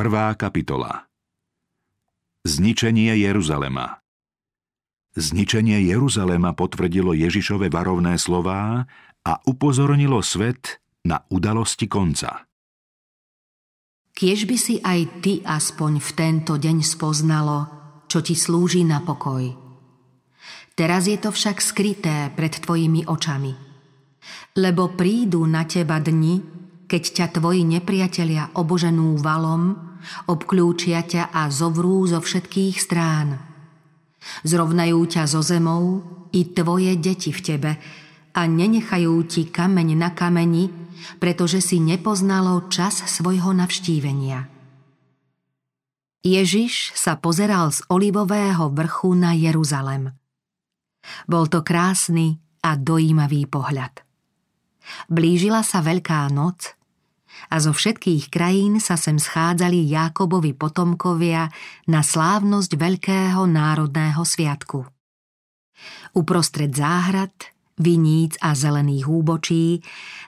Prvá kapitola Zničenie Jeruzalema Zničenie Jeruzalema potvrdilo Ježišove varovné slová a upozornilo svet na udalosti konca. Kiež by si aj ty aspoň v tento deň spoznalo, čo ti slúži na pokoj. Teraz je to však skryté pred tvojimi očami. Lebo prídu na teba dni, keď ťa tvoji nepriatelia oboženú valom, obklúčia ťa a zovrú zo všetkých strán. Zrovnajú ťa zo zemou i tvoje deti v tebe a nenechajú ti kameň na kameni, pretože si nepoznalo čas svojho navštívenia. Ježiš sa pozeral z olivového vrchu na Jeruzalem. Bol to krásny a dojímavý pohľad. Blížila sa Veľká noc a zo všetkých krajín sa sem schádzali Jákobovi potomkovia na slávnosť veľkého národného sviatku. Uprostred záhrad, viníc a zelených úbočí,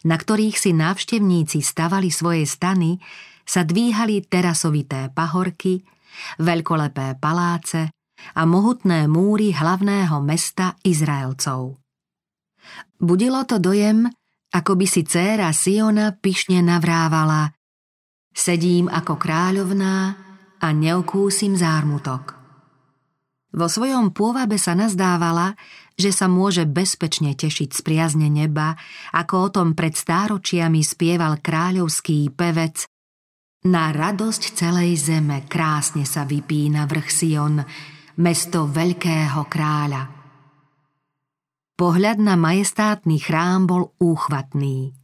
na ktorých si návštevníci stavali svoje stany, sa dvíhali terasovité pahorky, veľkolepé paláce a mohutné múry hlavného mesta Izraelcov. Budilo to dojem, ako by si dcéra Siona pyšne navrávala Sedím ako kráľovná a neokúsim zármutok. Vo svojom pôvabe sa nazdávala, že sa môže bezpečne tešiť z priazne neba, ako o tom pred stáročiami spieval kráľovský pevec Na radosť celej zeme krásne sa vypína vrch Sion, mesto veľkého kráľa. Pohľad na majestátny chrám bol úchvatný.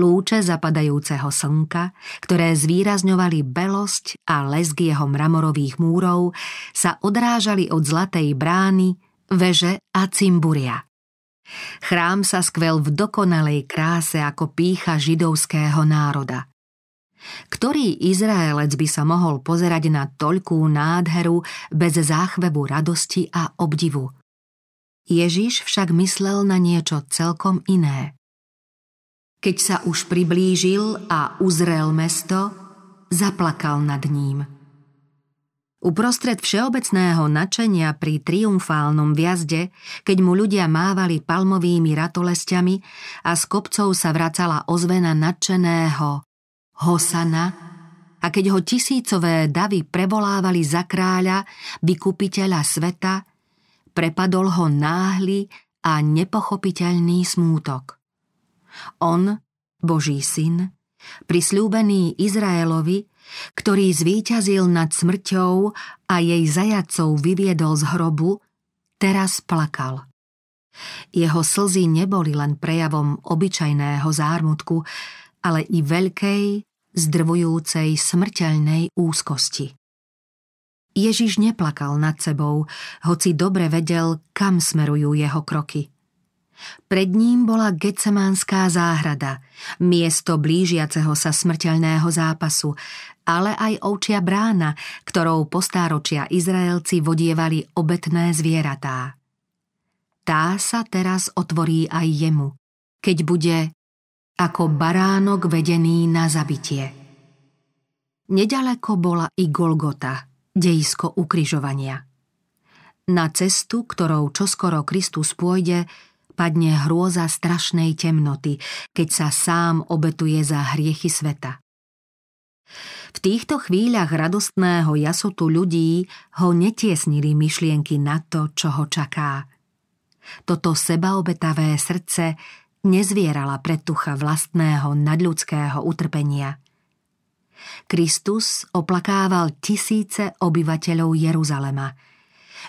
Lúče zapadajúceho slnka, ktoré zvýrazňovali belosť a lesk jeho mramorových múrov, sa odrážali od zlatej brány, veže a cimburia. Chrám sa skvel v dokonalej kráse ako pícha židovského národa. Ktorý Izraelec by sa mohol pozerať na toľkú nádheru bez záchvebu radosti a obdivu? Ježiš však myslel na niečo celkom iné. Keď sa už priblížil a uzrel mesto, zaplakal nad ním. Uprostred všeobecného načenia pri triumfálnom viazde, keď mu ľudia mávali palmovými ratolestiami a z kopcov sa vracala ozvena nadšeného Hosana, a keď ho tisícové davy prevolávali za kráľa, vykupiteľa sveta, prepadol ho náhly a nepochopiteľný smútok. On, Boží syn, prisľúbený Izraelovi, ktorý zvíťazil nad smrťou a jej zajacov vyviedol z hrobu, teraz plakal. Jeho slzy neboli len prejavom obyčajného zármutku, ale i veľkej, zdrvujúcej smrteľnej úzkosti. Ježiš neplakal nad sebou, hoci dobre vedel, kam smerujú jeho kroky. Pred ním bola Getsemánska záhrada, miesto blížiaceho sa smrteľného zápasu, ale aj ovčia brána, ktorou postáročia Izraelci vodievali obetné zvieratá. Tá sa teraz otvorí aj jemu, keď bude ako baránok vedený na zabitie. Nedaleko bola i Golgota – dejisko ukrižovania. Na cestu, ktorou čoskoro Kristus pôjde, padne hrôza strašnej temnoty, keď sa sám obetuje za hriechy sveta. V týchto chvíľach radostného jasotu ľudí ho netiesnili myšlienky na to, čo ho čaká. Toto sebaobetavé srdce nezvierala pretucha vlastného nadľudského utrpenia – Kristus oplakával tisíce obyvateľov Jeruzalema.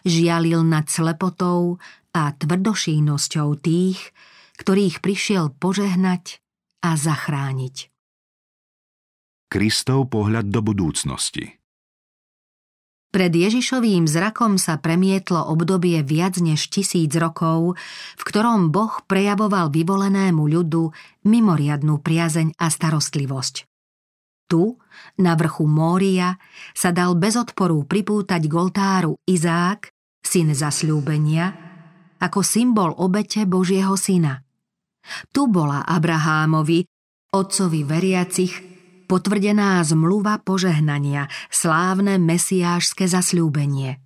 Žialil nad slepotou a tvrdošínosťou tých, ktorých prišiel požehnať a zachrániť. Kristov pohľad do budúcnosti pred Ježišovým zrakom sa premietlo obdobie viac než tisíc rokov, v ktorom Boh prejavoval vyvolenému ľudu mimoriadnú priazeň a starostlivosť. Tu, na vrchu Mória, sa dal bez odporu pripútať k oltáru Izák, syn zasľúbenia, ako symbol obete Božieho syna. Tu bola Abrahámovi, otcovi veriacich, potvrdená zmluva požehnania, slávne mesiášske zasľúbenie –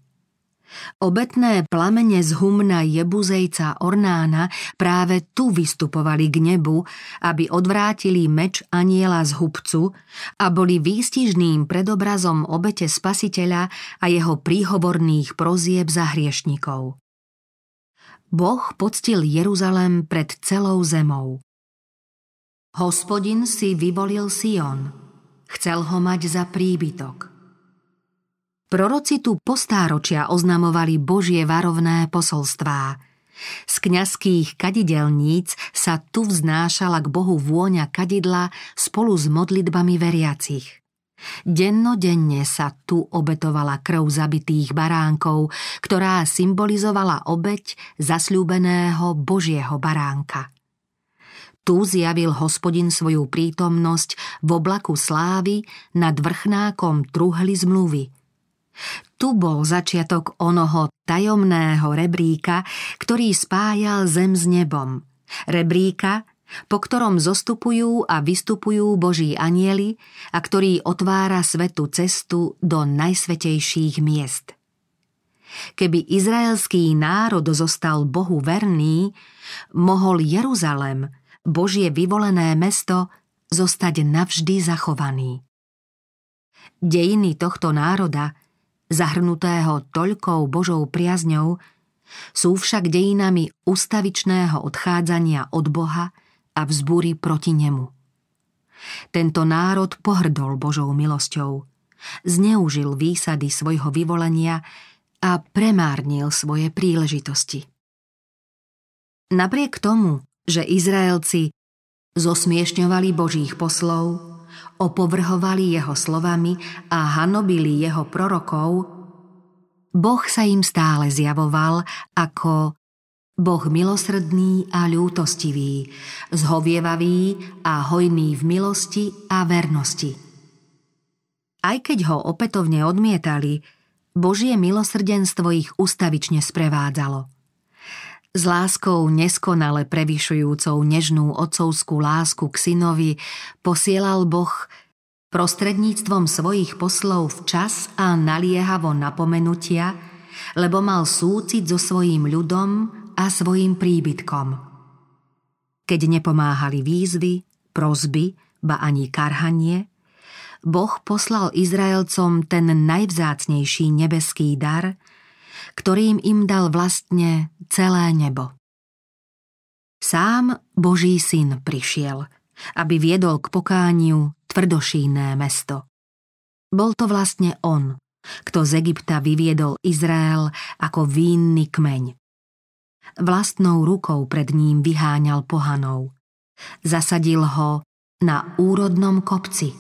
Obetné plamene z humna Jebuzejca Ornána práve tu vystupovali k nebu, aby odvrátili meč aniela z hubcu a boli výstižným predobrazom obete spasiteľa a jeho príhovorných prozieb za hriešnikov. Boh poctil Jeruzalem pred celou zemou. Hospodin si vyvolil Sion, chcel ho mať za príbytok. Proroci tu postáročia oznamovali Božie varovné posolstvá. Z kňazských kadidelníc sa tu vznášala k Bohu vôňa kadidla spolu s modlitbami veriacich. Dennodenne sa tu obetovala krv zabitých baránkov, ktorá symbolizovala obeť zasľúbeného Božieho baránka. Tu zjavil hospodin svoju prítomnosť v oblaku slávy nad vrchnákom truhly zmluvy – tu bol začiatok onoho tajomného rebríka, ktorý spájal zem s nebom. Rebríka, po ktorom zostupujú a vystupujú Boží anieli a ktorý otvára svetu cestu do najsvetejších miest. Keby izraelský národ zostal Bohu verný, mohol Jeruzalem, Božie vyvolené mesto, zostať navždy zachovaný. Dejiny tohto národa – zahrnutého toľkou Božou priazňou, sú však dejinami ustavičného odchádzania od Boha a vzbúry proti nemu. Tento národ pohrdol Božou milosťou, zneužil výsady svojho vyvolenia a premárnil svoje príležitosti. Napriek tomu, že Izraelci zosmiešňovali Božích poslov, opovrhovali jeho slovami a hanobili jeho prorokov, Boh sa im stále zjavoval ako Boh milosrdný a ľútostivý, zhovievavý a hojný v milosti a vernosti. Aj keď ho opätovne odmietali, Božie milosrdenstvo ich ustavične sprevádzalo – s láskou neskonale prevyšujúcou nežnú otcovskú lásku k synovi posielal Boh prostredníctvom svojich poslov včas a naliehavo napomenutia, lebo mal súcit so svojím ľudom a svojim príbytkom. Keď nepomáhali výzvy, prozby, ba ani karhanie, Boh poslal Izraelcom ten najvzácnejší nebeský dar – ktorým im dal vlastne celé nebo. Sám Boží syn prišiel, aby viedol k pokániu tvrdošínne mesto. Bol to vlastne on, kto z Egypta vyviedol Izrael ako vínny kmeň. Vlastnou rukou pred ním vyháňal pohanov. Zasadil ho na úrodnom kopci.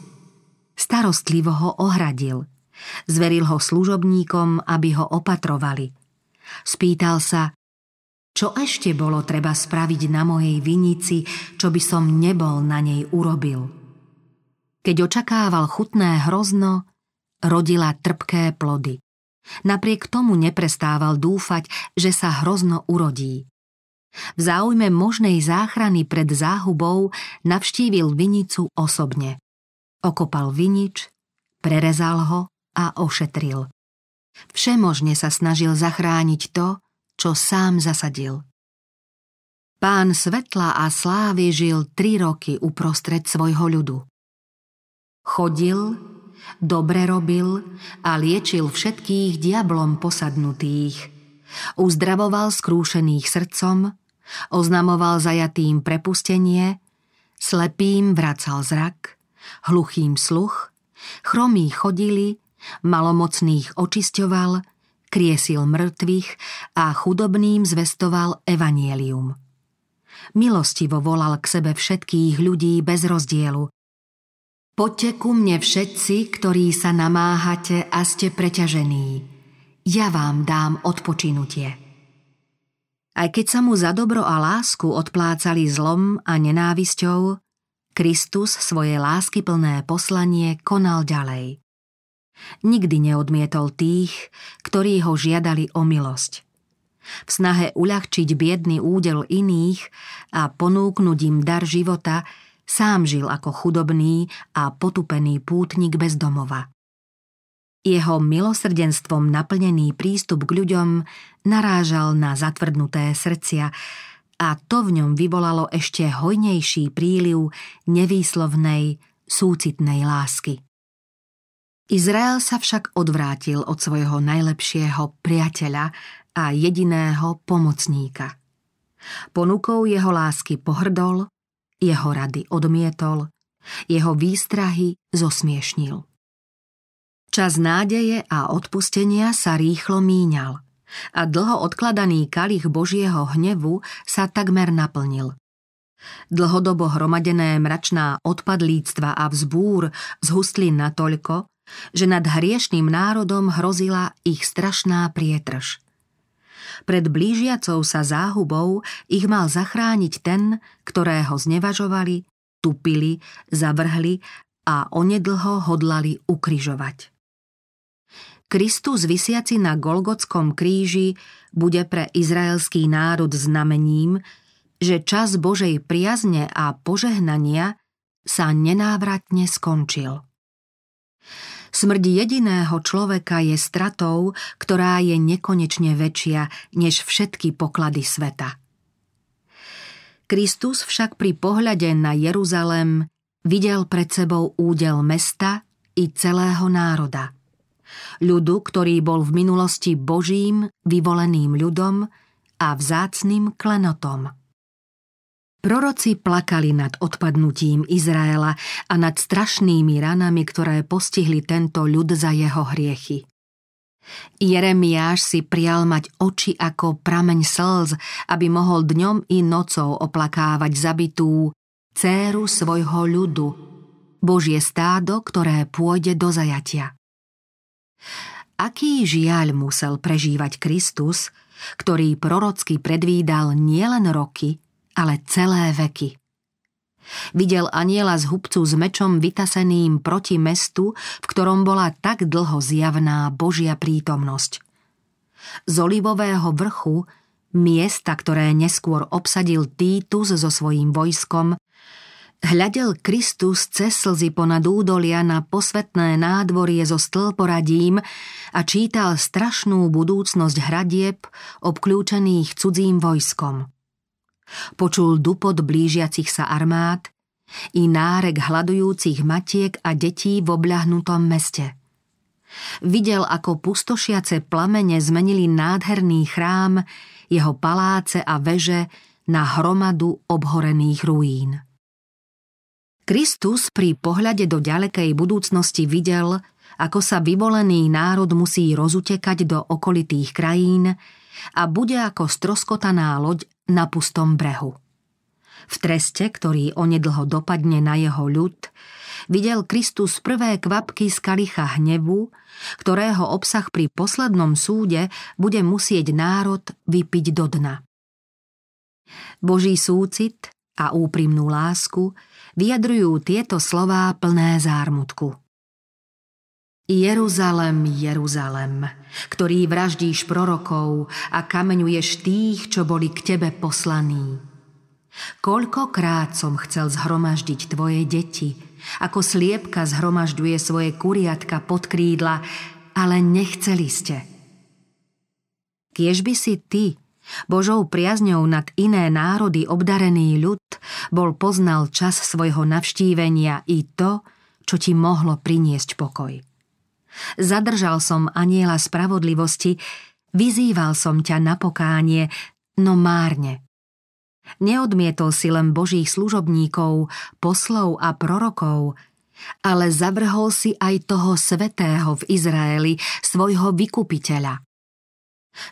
Starostlivo ho ohradil – Zveril ho služobníkom, aby ho opatrovali. Spýtal sa, čo ešte bolo treba spraviť na mojej vinici, čo by som nebol na nej urobil. Keď očakával chutné hrozno, rodila trpké plody. Napriek tomu neprestával dúfať, že sa hrozno urodí. V záujme možnej záchrany pred záhubou navštívil vinicu osobne. Okopal vinič, prerezal ho a ošetril. Všemožne sa snažil zachrániť to, čo sám zasadil. Pán svetla a slávy žil tri roky uprostred svojho ľudu. Chodil, dobre robil a liečil všetkých diablom posadnutých. Uzdravoval skrúšených srdcom, oznamoval zajatým prepustenie, slepým vracal zrak, hluchým sluch, chromí chodili, malomocných očisťoval, kriesil mŕtvych a chudobným zvestoval evanielium. Milostivo volal k sebe všetkých ľudí bez rozdielu. Poďte ku mne všetci, ktorí sa namáhate a ste preťažení. Ja vám dám odpočinutie. Aj keď sa mu za dobro a lásku odplácali zlom a nenávisťou, Kristus svoje láskyplné poslanie konal ďalej. Nikdy neodmietol tých, ktorí ho žiadali o milosť. V snahe uľahčiť biedný údel iných a ponúknuť im dar života Sám žil ako chudobný a potupený pútnik bez domova. Jeho milosrdenstvom naplnený prístup k ľuďom narážal na zatvrdnuté srdcia a to v ňom vyvolalo ešte hojnejší príliv nevýslovnej, súcitnej lásky. Izrael sa však odvrátil od svojho najlepšieho priateľa a jediného pomocníka. Ponukou jeho lásky pohrdol, jeho rady odmietol, jeho výstrahy zosmiešnil. Čas nádeje a odpustenia sa rýchlo míňal a dlho odkladaný kalich Božieho hnevu sa takmer naplnil. Dlhodobo hromadené mračná odpadlíctva a vzbúr zhustli natoľko, že nad hriešným národom hrozila ich strašná prietrž. Pred blížiacou sa záhubou ich mal zachrániť ten, ktorého znevažovali, tupili, zavrhli a onedlho hodlali ukryžovať. Kristus vysiaci na Golgotskom kríži bude pre izraelský národ znamením, že čas Božej priazne a požehnania sa nenávratne skončil. Smrť jediného človeka je stratou, ktorá je nekonečne väčšia než všetky poklady sveta. Kristus však pri pohľade na Jeruzalem videl pred sebou údel mesta i celého národa. Ľudu, ktorý bol v minulosti Božím, vyvoleným ľudom a vzácným klenotom. Proroci plakali nad odpadnutím Izraela a nad strašnými ranami, ktoré postihli tento ľud za jeho hriechy. Jeremiáš si prial mať oči ako prameň slz, aby mohol dňom i nocou oplakávať zabitú céru svojho ľudu, Božie stádo, ktoré pôjde do zajatia. Aký žiaľ musel prežívať Kristus, ktorý prorocky predvídal nielen roky, ale celé veky. Videl aniela z hubcu s mečom vytaseným proti mestu, v ktorom bola tak dlho zjavná Božia prítomnosť. Z olivového vrchu, miesta, ktoré neskôr obsadil Týtus so svojím vojskom, hľadel Kristus cez slzy ponad údolia na posvetné nádvorie so stĺporadím a čítal strašnú budúcnosť hradieb obklúčených cudzím vojskom. Počul dupot blížiacich sa armád i nárek hľadujúcich matiek a detí v obľahnutom meste. Videl, ako pustošiace plamene zmenili nádherný chrám, jeho paláce a veže na hromadu obhorených ruín. Kristus pri pohľade do ďalekej budúcnosti videl, ako sa vyvolený národ musí rozutekať do okolitých krajín a bude ako stroskotaná loď na pustom brehu. V treste, ktorý onedlho dopadne na jeho ľud, videl Kristus prvé kvapky z kalicha hnevu, ktorého obsah pri poslednom súde bude musieť národ vypiť do dna. Boží súcit a úprimnú lásku vyjadrujú tieto slová plné zármutku. Jeruzalem, Jeruzalem, ktorý vraždíš prorokov a kameňuješ tých, čo boli k tebe poslaní. Koľkokrát som chcel zhromaždiť tvoje deti, ako sliepka zhromažďuje svoje kuriatka pod krídla, ale nechceli ste. Kiež by si ty, Božou priazňou nad iné národy obdarený ľud, bol poznal čas svojho navštívenia i to, čo ti mohlo priniesť pokoj. Zadržal som aniela spravodlivosti, vyzýval som ťa na pokánie, no márne. Neodmietol si len božích služobníkov, poslov a prorokov, ale zavrhol si aj toho svetého v Izraeli, svojho vykupiteľa.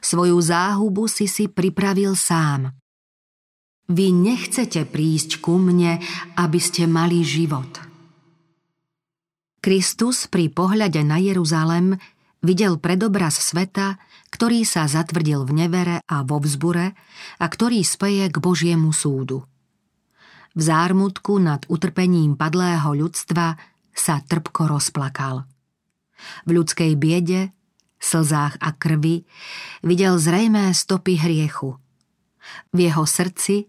Svoju záhubu si si pripravil sám. Vy nechcete prísť ku mne, aby ste mali život – Kristus pri pohľade na Jeruzalem videl predobraz sveta, ktorý sa zatvrdil v nevere a vo vzbure a ktorý speje k Božiemu súdu. V zármutku nad utrpením padlého ľudstva sa trpko rozplakal. V ľudskej biede, slzách a krvi videl zrejmé stopy hriechu. V jeho srdci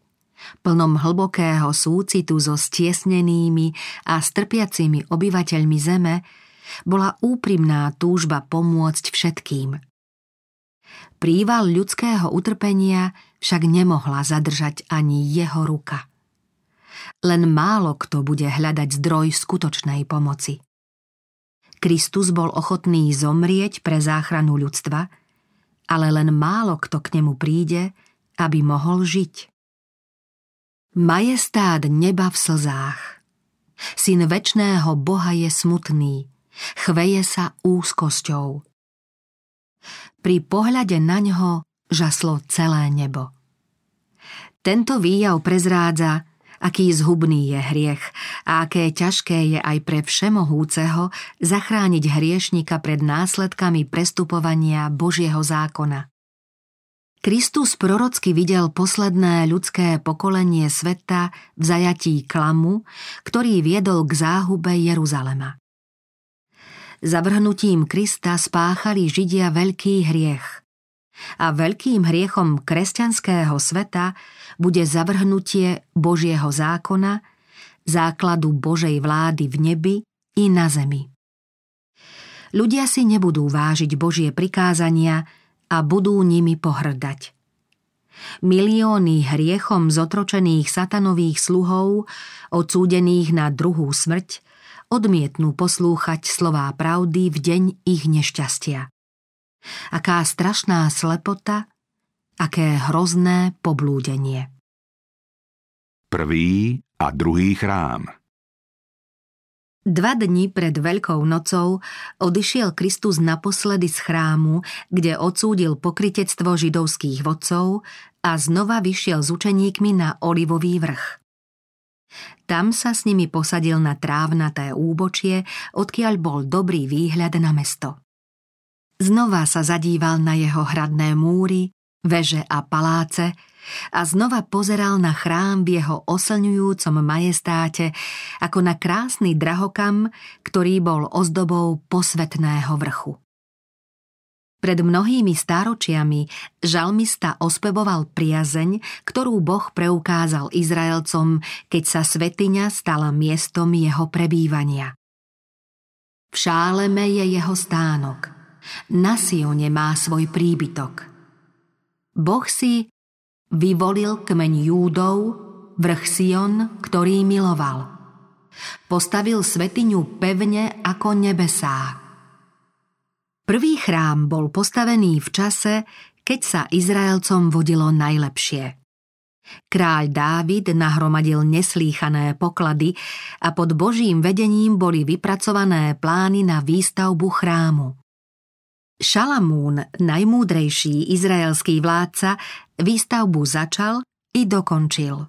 plnom hlbokého súcitu so stiesnenými a strpiacimi obyvateľmi zeme, bola úprimná túžba pomôcť všetkým. Príval ľudského utrpenia však nemohla zadržať ani jeho ruka. Len málo kto bude hľadať zdroj skutočnej pomoci. Kristus bol ochotný zomrieť pre záchranu ľudstva, ale len málo kto k nemu príde, aby mohol žiť. Majestát neba v slzách. Syn väčšného Boha je smutný, chveje sa úzkosťou. Pri pohľade na ňo žaslo celé nebo. Tento výjav prezrádza, aký zhubný je hriech a aké ťažké je aj pre všemohúceho zachrániť hriešnika pred následkami prestupovania Božieho zákona. Kristus prorocky videl posledné ľudské pokolenie sveta v zajatí klamu, ktorý viedol k záhube Jeruzalema. Zavrhnutím Krista spáchali Židia veľký hriech. A veľkým hriechom kresťanského sveta bude zavrhnutie Božieho zákona, základu Božej vlády v nebi i na zemi. Ľudia si nebudú vážiť Božie prikázania a budú nimi pohrdať. Milióny hriechom zotročených satanových sluhov, odsúdených na druhú smrť, odmietnú poslúchať slová pravdy v deň ich nešťastia. Aká strašná slepota, aké hrozné poblúdenie. Prvý a druhý chrám Dva dni pred Veľkou nocou odišiel Kristus naposledy z chrámu, kde odsúdil pokritectvo židovských vodcov a znova vyšiel s učeníkmi na Olivový vrch. Tam sa s nimi posadil na trávnaté úbočie, odkiaľ bol dobrý výhľad na mesto. Znova sa zadíval na jeho hradné múry, veže a paláce a znova pozeral na chrám v jeho oslňujúcom majestáte ako na krásny drahokam, ktorý bol ozdobou posvetného vrchu. Pred mnohými stáročiami žalmista ospevoval priazeň, ktorú Boh preukázal Izraelcom, keď sa svetiňa stala miestom jeho prebývania. V Šáleme je jeho stánok, na Sione má svoj príbytok. Boh si vyvolil kmeň Júdov, vrch Sion, ktorý miloval. Postavil svetiňu pevne ako nebesá, Prvý chrám bol postavený v čase, keď sa Izraelcom vodilo najlepšie. Kráľ Dávid nahromadil neslýchané poklady a pod Božím vedením boli vypracované plány na výstavbu chrámu. Šalamún, najmúdrejší izraelský vládca, výstavbu začal i dokončil.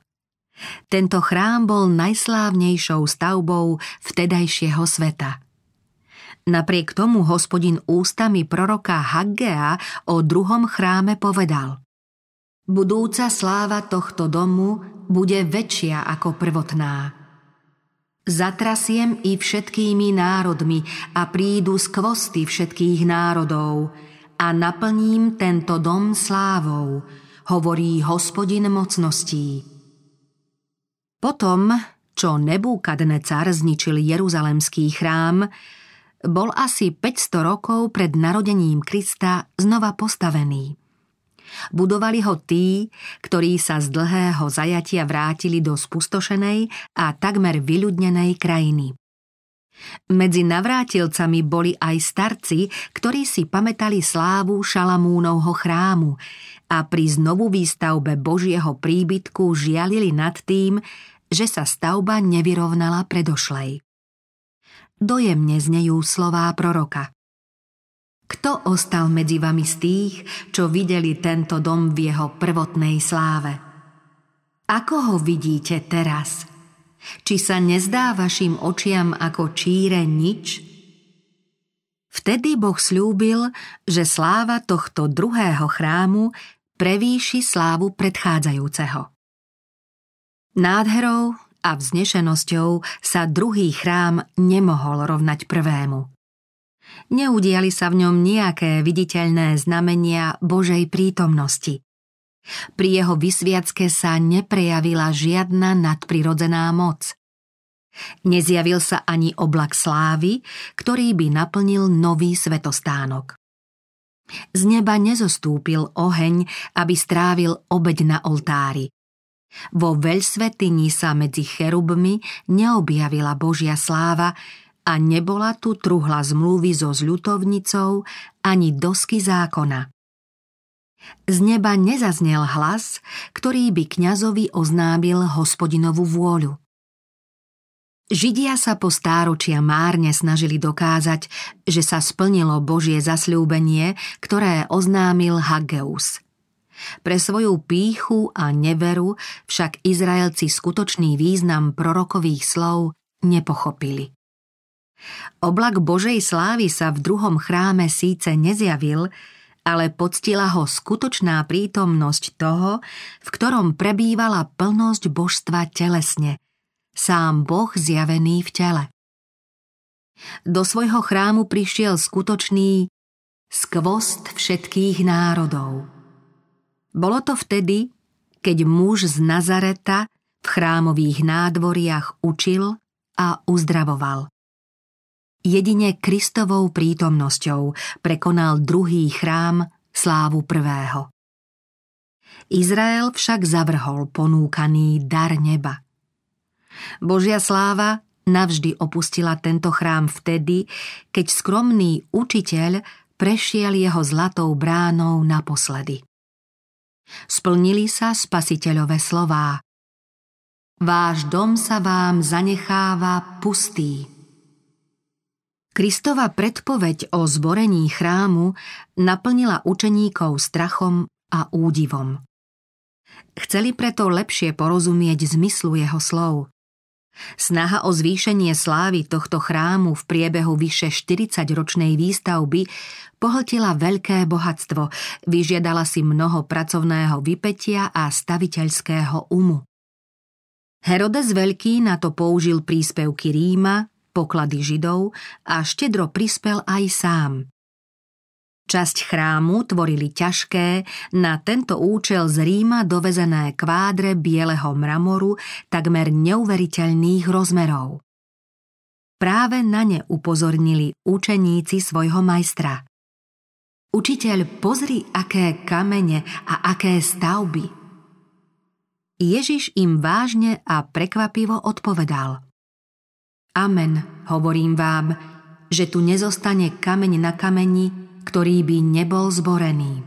Tento chrám bol najslávnejšou stavbou vtedajšieho sveta – Napriek tomu hospodin ústami proroka Haggea o druhom chráme povedal Budúca sláva tohto domu bude väčšia ako prvotná. Zatrasiem i všetkými národmi a prídu skvosty všetkých národov a naplním tento dom slávou, hovorí hospodin mocností. Potom, čo Nebúkadnecar zničil Jeruzalemský chrám, bol asi 500 rokov pred narodením Krista znova postavený. Budovali ho tí, ktorí sa z dlhého zajatia vrátili do spustošenej a takmer vyľudnenej krajiny. Medzi navrátilcami boli aj starci, ktorí si pamätali slávu Šalamúnovho chrámu a pri znovu výstavbe Božieho príbytku žialili nad tým, že sa stavba nevyrovnala predošlej dojemne znejú slová proroka. Kto ostal medzi vami z tých, čo videli tento dom v jeho prvotnej sláve? Ako ho vidíte teraz? Či sa nezdá vašim očiam ako číre nič? Vtedy Boh slúbil, že sláva tohto druhého chrámu prevýši slávu predchádzajúceho. Nádherou a vznešenosťou sa druhý chrám nemohol rovnať prvému. Neudiali sa v ňom nejaké viditeľné znamenia Božej prítomnosti. Pri jeho vysviacke sa neprejavila žiadna nadprirodzená moc. Nezjavil sa ani oblak slávy, ktorý by naplnil nový svetostánok. Z neba nezostúpil oheň, aby strávil obeď na oltári. Vo veľsvetini sa medzi cherubmi neobjavila Božia sláva a nebola tu truhla zmluvy so zľutovnicou ani dosky zákona. Z neba nezaznel hlas, ktorý by kňazovi oznámil hospodinovú vôľu. Židia sa po stáročia márne snažili dokázať, že sa splnilo Božie zasľúbenie, ktoré oznámil Hageus. Pre svoju píchu a neveru však Izraelci skutočný význam prorokových slov nepochopili. Oblak Božej slávy sa v druhom chráme síce nezjavil, ale poctila ho skutočná prítomnosť toho, v ktorom prebývala plnosť božstva telesne – sám Boh zjavený v tele. Do svojho chrámu prišiel skutočný skvost všetkých národov. Bolo to vtedy, keď muž z Nazareta v chrámových nádvoriach učil a uzdravoval. Jedine Kristovou prítomnosťou prekonal druhý chrám slávu prvého. Izrael však zavrhol ponúkaný dar neba – Božia sláva navždy opustila tento chrám vtedy, keď skromný učiteľ prešiel jeho zlatou bránou naposledy. Splnili sa spasiteľové slová. Váš dom sa vám zanecháva pustý. Kristova predpoveď o zborení chrámu naplnila učeníkov strachom a údivom. Chceli preto lepšie porozumieť zmyslu jeho slov. Snaha o zvýšenie slávy tohto chrámu v priebehu vyše 40-ročnej výstavby pohltila veľké bohatstvo, vyžiadala si mnoho pracovného vypetia a staviteľského umu. Herodes Veľký na to použil príspevky Ríma, poklady Židov a štedro prispel aj sám. Časť chrámu tvorili ťažké, na tento účel z Ríma dovezené kvádre bieleho mramoru takmer neuveriteľných rozmerov. Práve na ne upozornili učeníci svojho majstra. Učiteľ, pozri, aké kamene a aké stavby. Ježiš im vážne a prekvapivo odpovedal. Amen, hovorím vám, že tu nezostane kameň na kameni, ktorý by nebol zborený.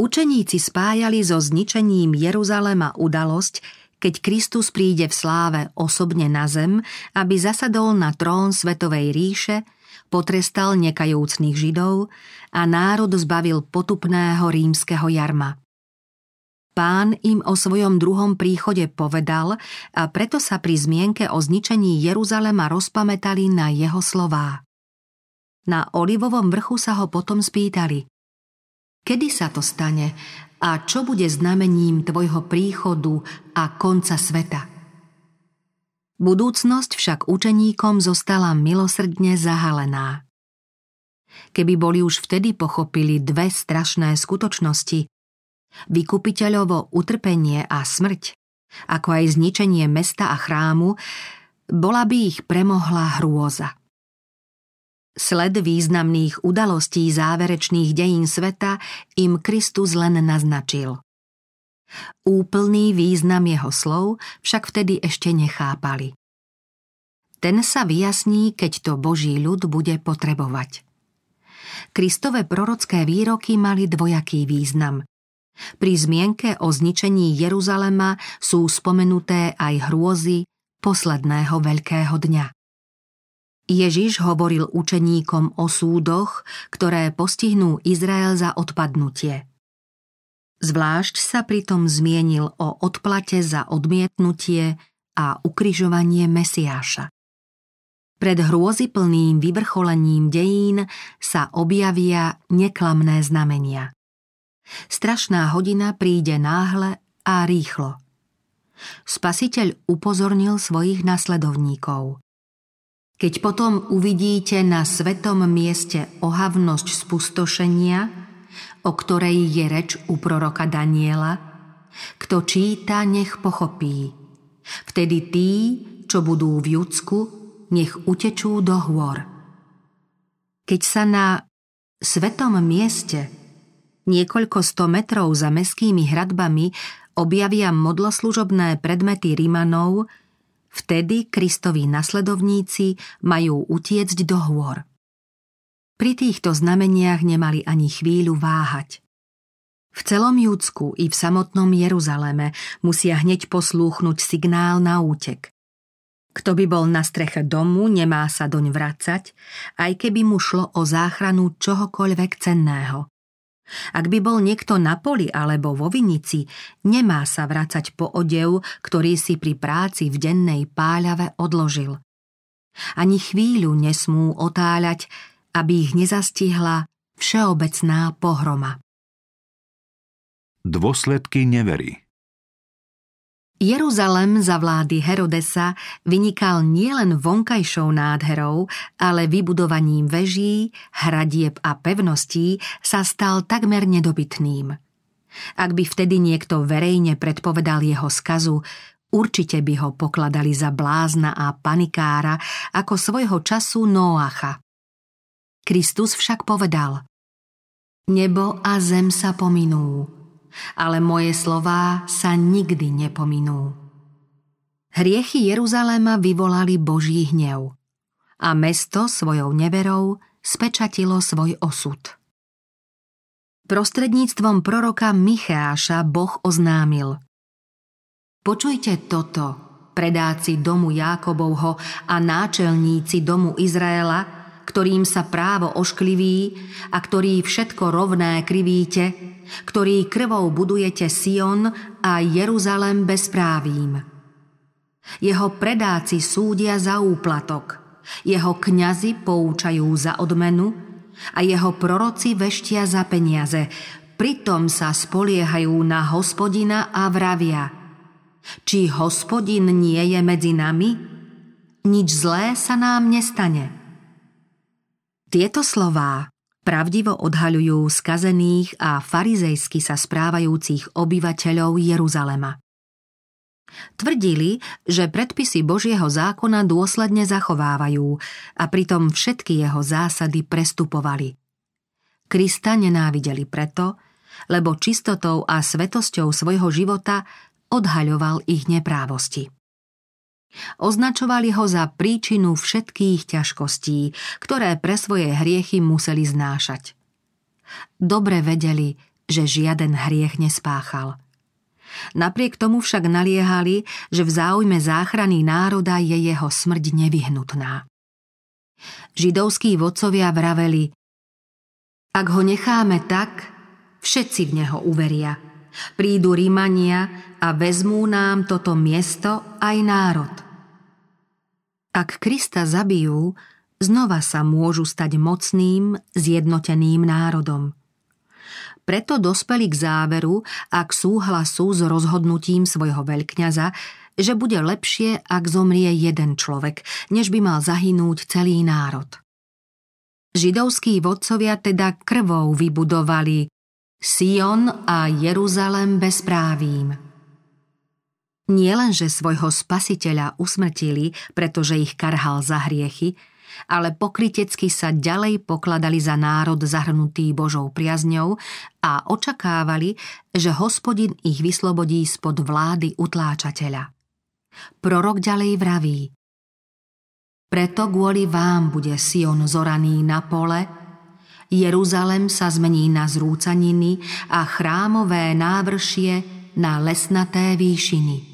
Učeníci spájali so zničením Jeruzalema udalosť, keď Kristus príde v sláve osobne na zem, aby zasadol na trón Svetovej ríše, potrestal nekajúcných Židov a národ zbavil potupného rímskeho jarma. Pán im o svojom druhom príchode povedal a preto sa pri zmienke o zničení Jeruzalema rozpamätali na jeho slová. Na Olivovom vrchu sa ho potom spýtali Kedy sa to stane a čo bude znamením tvojho príchodu a konca sveta? Budúcnosť však učeníkom zostala milosrdne zahalená. Keby boli už vtedy pochopili dve strašné skutočnosti, vykupiteľovo utrpenie a smrť, ako aj zničenie mesta a chrámu, bola by ich premohla hrôza. Sled významných udalostí záverečných dejín sveta im Kristus len naznačil. Úplný význam jeho slov však vtedy ešte nechápali. Ten sa vyjasní, keď to Boží ľud bude potrebovať. Kristové prorocké výroky mali dvojaký význam. Pri zmienke o zničení Jeruzalema sú spomenuté aj hrôzy posledného veľkého dňa. Ježiš hovoril učeníkom o súdoch, ktoré postihnú Izrael za odpadnutie. Zvlášť sa pritom zmienil o odplate za odmietnutie a ukrižovanie Mesiáša. Pred hrôziplným vyvrcholením dejín sa objavia neklamné znamenia. Strašná hodina príde náhle a rýchlo. Spasiteľ upozornil svojich nasledovníkov. Keď potom uvidíte na svetom mieste ohavnosť spustošenia o ktorej je reč u proroka Daniela, kto číta, nech pochopí. Vtedy tí, čo budú v Judsku, nech utečú do hôr. Keď sa na svetom mieste, niekoľko sto metrov za meskými hradbami, objavia modloslužobné predmety Rimanov, vtedy Kristovi nasledovníci majú utiecť do hôr. Pri týchto znameniach nemali ani chvíľu váhať. V celom Júdsku i v samotnom Jeruzaleme musia hneď poslúchnuť signál na útek. Kto by bol na streche domu, nemá sa doň vracať, aj keby mu šlo o záchranu čohokoľvek cenného. Ak by bol niekto na poli alebo vo vinici, nemá sa vracať po odev, ktorý si pri práci v dennej páľave odložil. Ani chvíľu nesmú otáľať, aby ich nezastihla všeobecná pohroma. Dôsledky nevery Jeruzalem za vlády Herodesa vynikal nielen vonkajšou nádherou, ale vybudovaním veží, hradieb a pevností sa stal takmer nedobytným. Ak by vtedy niekto verejne predpovedal jeho skazu, určite by ho pokladali za blázna a panikára ako svojho času Noacha. Kristus však povedal Nebo a zem sa pominú, ale moje slová sa nikdy nepominú. Hriechy Jeruzaléma vyvolali Boží hnev a mesto svojou neverou spečatilo svoj osud. Prostredníctvom proroka Micháša Boh oznámil Počujte toto, predáci domu Jákobovho a náčelníci domu Izraela, ktorým sa právo oškliví a ktorý všetko rovné krivíte, ktorý krvou budujete Sion a Jeruzalem bezprávím. Jeho predáci súdia za úplatok, jeho kňazi poučajú za odmenu a jeho proroci veštia za peniaze, pritom sa spoliehajú na hospodina a vravia. Či hospodin nie je medzi nami? Nič zlé sa nám nestane. Tieto slová pravdivo odhaľujú skazených a farizejsky sa správajúcich obyvateľov Jeruzalema. Tvrdili, že predpisy Božieho zákona dôsledne zachovávajú a pritom všetky jeho zásady prestupovali. Krista nenávideli preto, lebo čistotou a svetosťou svojho života odhaľoval ich neprávosti. Označovali ho za príčinu všetkých ťažkostí, ktoré pre svoje hriechy museli znášať. Dobre vedeli, že žiaden hriech nespáchal. Napriek tomu však naliehali, že v záujme záchrany národa je jeho smrť nevyhnutná. Židovskí vodcovia vraveli, ak ho necháme tak, všetci v neho uveria. Prídu Rímania a vezmú nám toto miesto aj národ. Ak Krista zabijú, znova sa môžu stať mocným, zjednoteným národom. Preto dospeli k záveru a k súhlasu s rozhodnutím svojho veľkňaza, že bude lepšie, ak zomrie jeden človek, než by mal zahynúť celý národ. Židovskí vodcovia teda krvou vybudovali Sion a Jeruzalem bezprávím. Nie len, že svojho spasiteľa usmrtili, pretože ich karhal za hriechy, ale pokrytecky sa ďalej pokladali za národ zahrnutý Božou priazňou a očakávali, že hospodin ich vyslobodí spod vlády utláčateľa. Prorok ďalej vraví Preto kvôli vám bude Sion zoraný na pole, Jeruzalem sa zmení na zrúcaniny a chrámové návršie na lesnaté výšiny.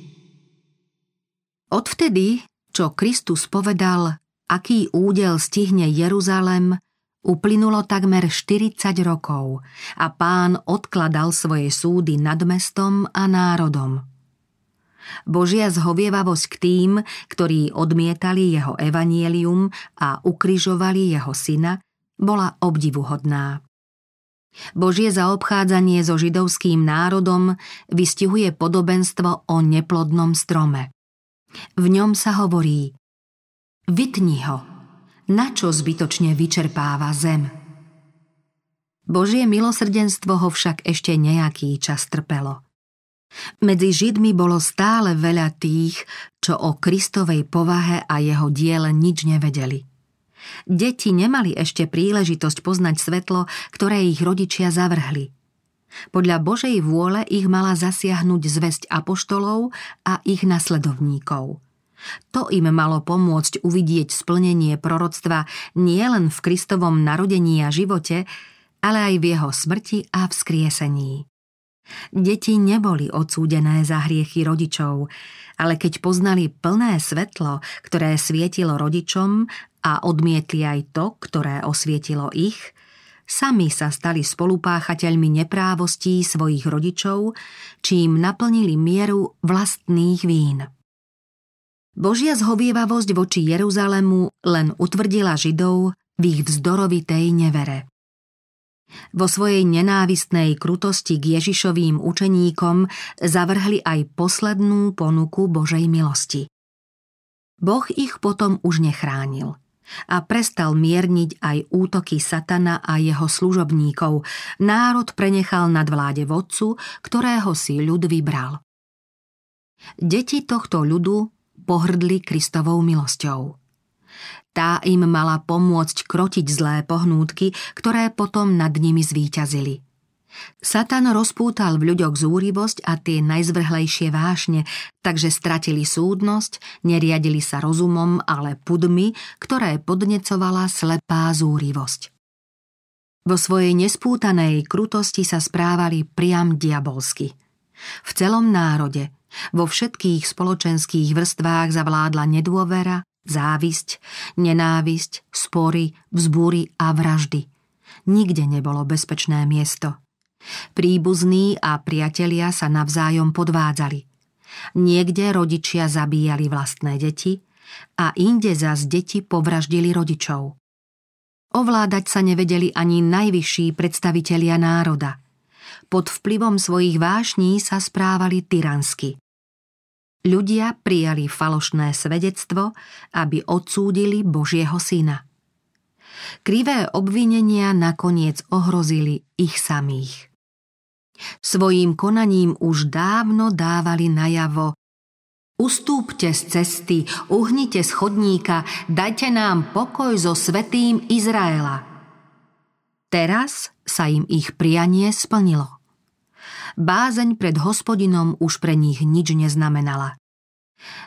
Odvtedy, čo Kristus povedal, aký údel stihne Jeruzalem, uplynulo takmer 40 rokov a pán odkladal svoje súdy nad mestom a národom. Božia zhovievavosť k tým, ktorí odmietali jeho evanielium a ukrižovali jeho syna, bola obdivuhodná. Božie zaobchádzanie so židovským národom vystihuje podobenstvo o neplodnom strome. V ňom sa hovorí Vytni ho, na čo zbytočne vyčerpáva zem. Božie milosrdenstvo ho však ešte nejaký čas trpelo. Medzi Židmi bolo stále veľa tých, čo o Kristovej povahe a jeho diele nič nevedeli. Deti nemali ešte príležitosť poznať svetlo, ktoré ich rodičia zavrhli. Podľa Božej vôle ich mala zasiahnuť zväzť apoštolov a ich nasledovníkov. To im malo pomôcť uvidieť splnenie proroctva nielen v Kristovom narodení a živote, ale aj v jeho smrti a vzkriesení. Deti neboli odsúdené za hriechy rodičov, ale keď poznali plné svetlo, ktoré svietilo rodičom a odmietli aj to, ktoré osvietilo ich, sami sa stali spolupáchateľmi neprávostí svojich rodičov, čím naplnili mieru vlastných vín. Božia zhovievavosť voči Jeruzalému len utvrdila Židov v ich vzdorovitej nevere. Vo svojej nenávistnej krutosti k Ježišovým učeníkom zavrhli aj poslednú ponuku Božej milosti. Boh ich potom už nechránil a prestal mierniť aj útoky satana a jeho služobníkov. Národ prenechal nad vláde vodcu, ktorého si ľud vybral. Deti tohto ľudu pohrdli Kristovou milosťou. Tá im mala pomôcť krotiť zlé pohnútky, ktoré potom nad nimi zvíťazili. Satan rozpútal v ľuďoch zúrivosť a tie najzvrhlejšie vášne, takže stratili súdnosť, neriadili sa rozumom, ale pudmi, ktoré podnecovala slepá zúrivosť. Vo svojej nespútanej krutosti sa správali priam diabolsky. V celom národe, vo všetkých spoločenských vrstvách zavládla nedôvera, závisť, nenávisť, spory, vzbúry a vraždy. Nikde nebolo bezpečné miesto. Príbuzní a priatelia sa navzájom podvádzali. Niekde rodičia zabíjali vlastné deti a inde zas deti povraždili rodičov. Ovládať sa nevedeli ani najvyšší predstavitelia národa. Pod vplyvom svojich vášní sa správali tyransky. Ľudia prijali falošné svedectvo, aby odsúdili Božieho syna. Krivé obvinenia nakoniec ohrozili ich samých. Svojím konaním už dávno dávali najavo Ustúpte z cesty, uhnite z chodníka, dajte nám pokoj so svetým Izraela. Teraz sa im ich prianie splnilo bázeň pred hospodinom už pre nich nič neznamenala.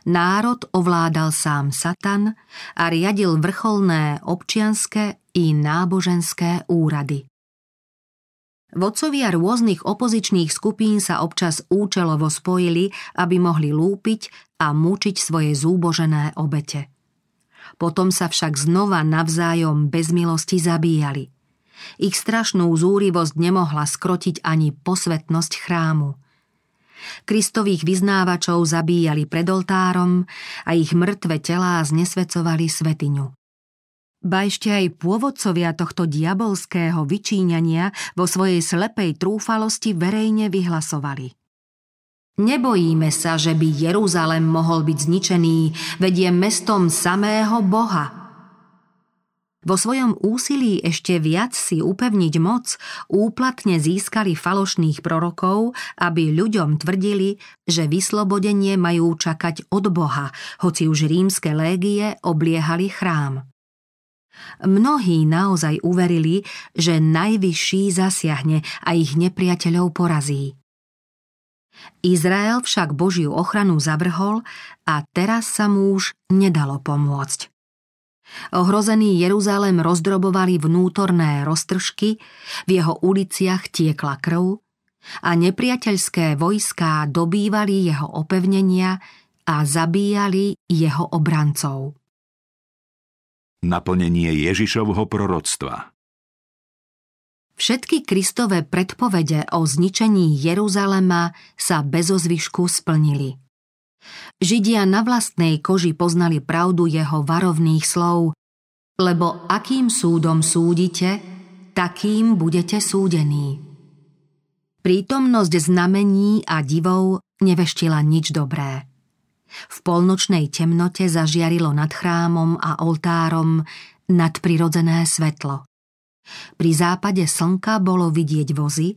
Národ ovládal sám Satan a riadil vrcholné občianské i náboženské úrady. Vodcovia rôznych opozičných skupín sa občas účelovo spojili, aby mohli lúpiť a mučiť svoje zúbožené obete. Potom sa však znova navzájom bez milosti zabíjali – ich strašnú zúrivosť nemohla skrotiť ani posvetnosť chrámu. Kristových vyznávačov zabíjali pred oltárom a ich mŕtve telá znesvecovali svetiňu. Ba ešte aj pôvodcovia tohto diabolského vyčíňania vo svojej slepej trúfalosti verejne vyhlasovali. Nebojíme sa, že by Jeruzalem mohol byť zničený, veď je mestom samého Boha – vo svojom úsilí ešte viac si upevniť moc úplatne získali falošných prorokov, aby ľuďom tvrdili, že vyslobodenie majú čakať od Boha, hoci už rímske légie obliehali chrám. Mnohí naozaj uverili, že najvyšší zasiahne a ich nepriateľov porazí. Izrael však Božiu ochranu zavrhol a teraz sa mu už nedalo pomôcť. Ohrozený Jeruzalém rozdrobovali vnútorné roztržky, v jeho uliciach tiekla krv a nepriateľské vojská dobývali jeho opevnenia a zabíjali jeho obrancov. Naplnenie Ježišovho proroctva Všetky Kristové predpovede o zničení Jeruzalema sa bezozvyšku splnili. Židia na vlastnej koži poznali pravdu jeho varovných slov, lebo akým súdom súdite, takým budete súdení. Prítomnosť znamení a divov neveštila nič dobré. V polnočnej temnote zažiarilo nad chrámom a oltárom nadprirodzené svetlo. Pri západe slnka bolo vidieť vozy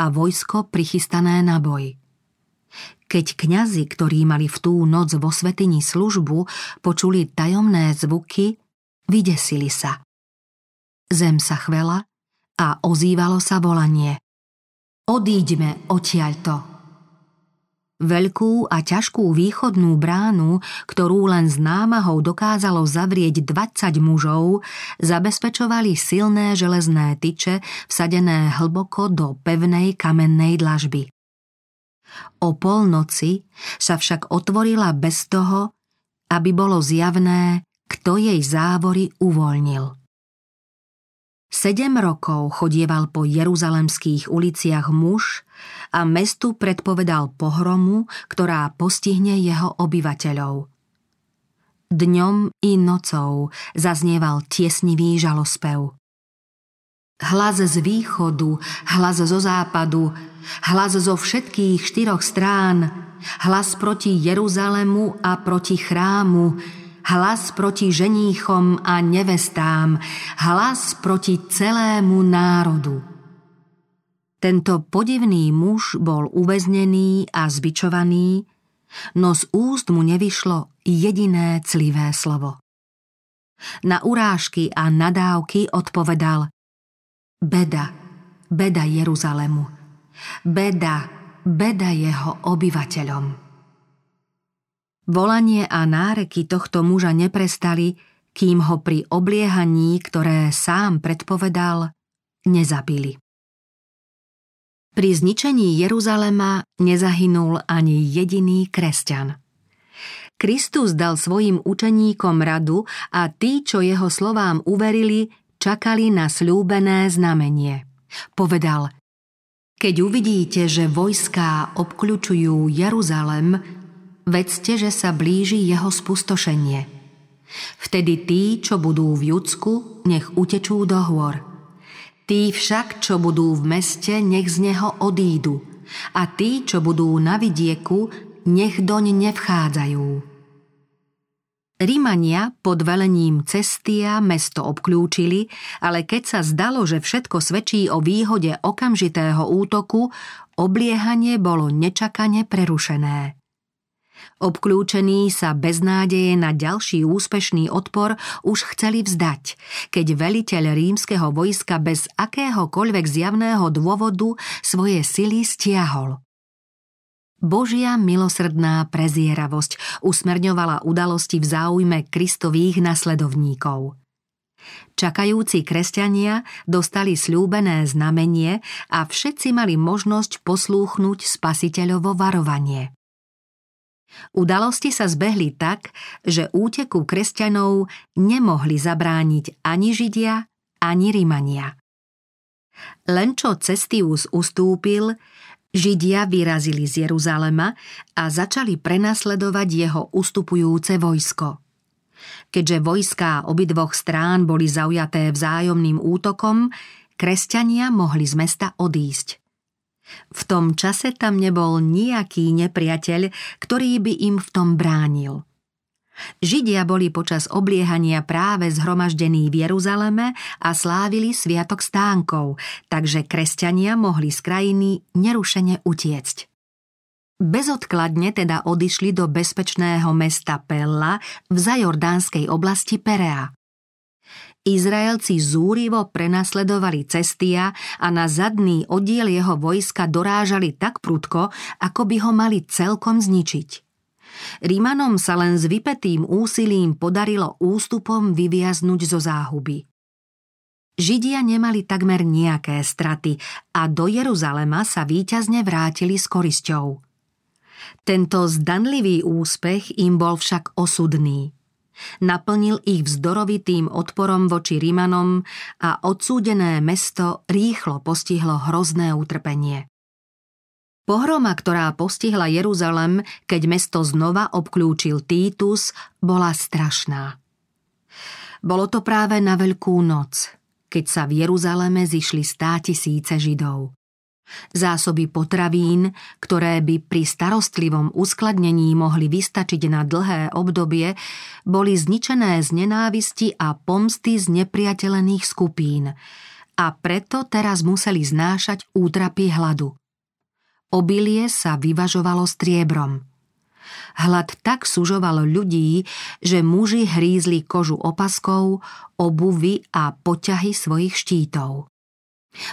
a vojsko prichystané na boj. Keď kňazi, ktorí mali v tú noc vo svetini službu, počuli tajomné zvuky, vydesili sa. Zem sa chvela a ozývalo sa volanie. Odíďme odtiaľto. Veľkú a ťažkú východnú bránu, ktorú len s námahou dokázalo zavrieť 20 mužov, zabezpečovali silné železné tyče vsadené hlboko do pevnej kamennej dlažby. O polnoci sa však otvorila bez toho, aby bolo zjavné, kto jej závory uvoľnil. Sedem rokov chodieval po jeruzalemských uliciach muž a mestu predpovedal pohromu, ktorá postihne jeho obyvateľov. Dňom i nocou zaznieval tiesnivý žalospev. Hlas z východu, hlas zo západu, hlas zo všetkých štyroch strán, hlas proti Jeruzalemu a proti chrámu, hlas proti ženíchom a nevestám, hlas proti celému národu. Tento podivný muž bol uväznený a zbičovaný, no z úst mu nevyšlo jediné clivé slovo. Na urážky a nadávky odpovedal Beda, beda Jeruzalemu, beda, beda jeho obyvateľom. Volanie a náreky tohto muža neprestali, kým ho pri obliehaní, ktoré sám predpovedal, nezabili. Pri zničení Jeruzalema nezahynul ani jediný kresťan. Kristus dal svojim učeníkom radu a tí, čo jeho slovám uverili, čakali na slúbené znamenie. Povedal, keď uvidíte, že vojská obkľučujú Jeruzalem, vedzte, že sa blíži jeho spustošenie. Vtedy tí, čo budú v Judsku, nech utečú do hôr. Tí však, čo budú v meste, nech z neho odídu. A tí, čo budú na vidieku, nech doň nevchádzajú. Rímania pod velením Cestia mesto obklúčili, ale keď sa zdalo, že všetko svedčí o výhode okamžitého útoku, obliehanie bolo nečakane prerušené. Obklúčení sa bez nádeje na ďalší úspešný odpor už chceli vzdať, keď veliteľ rímskeho vojska bez akéhokoľvek zjavného dôvodu svoje sily stiahol. Božia milosrdná prezieravosť usmerňovala udalosti v záujme Kristových nasledovníkov. Čakajúci kresťania dostali slúbené znamenie a všetci mali možnosť poslúchnuť spasiteľovo varovanie. Udalosti sa zbehli tak, že úteku kresťanov nemohli zabrániť ani Židia, ani Rimania. Len čo Cestius ustúpil, Židia vyrazili z Jeruzalema a začali prenasledovať jeho ustupujúce vojsko. Keďže vojská obidvoch strán boli zaujaté vzájomným útokom, kresťania mohli z mesta odísť. V tom čase tam nebol nejaký nepriateľ, ktorý by im v tom bránil. Židia boli počas obliehania práve zhromaždení v Jeruzaleme a slávili sviatok stánkov, takže kresťania mohli z krajiny nerušene utiecť. Bezodkladne teda odišli do bezpečného mesta Pella v zajordánskej oblasti Perea. Izraelci zúrivo prenasledovali cestia a na zadný oddiel jeho vojska dorážali tak prudko, ako by ho mali celkom zničiť. Rímanom sa len s vypetým úsilím podarilo ústupom vyviaznuť zo záhuby. Židia nemali takmer nejaké straty a do Jeruzalema sa víťazne vrátili s korisťou. Tento zdanlivý úspech im bol však osudný – Naplnil ich vzdorovitým odporom voči Rímanom a odsúdené mesto rýchlo postihlo hrozné utrpenie. Pohroma, ktorá postihla Jeruzalem, keď mesto znova obklúčil Títus, bola strašná. Bolo to práve na Veľkú noc, keď sa v Jeruzaleme zišli stá tisíce Židov. Zásoby potravín, ktoré by pri starostlivom uskladnení mohli vystačiť na dlhé obdobie, boli zničené z nenávisti a pomsty z nepriateľených skupín a preto teraz museli znášať útrapy hladu. Obilie sa vyvažovalo striebrom. Hlad tak sužoval ľudí, že muži hrízli kožu opaskov, obuvy a poťahy svojich štítov.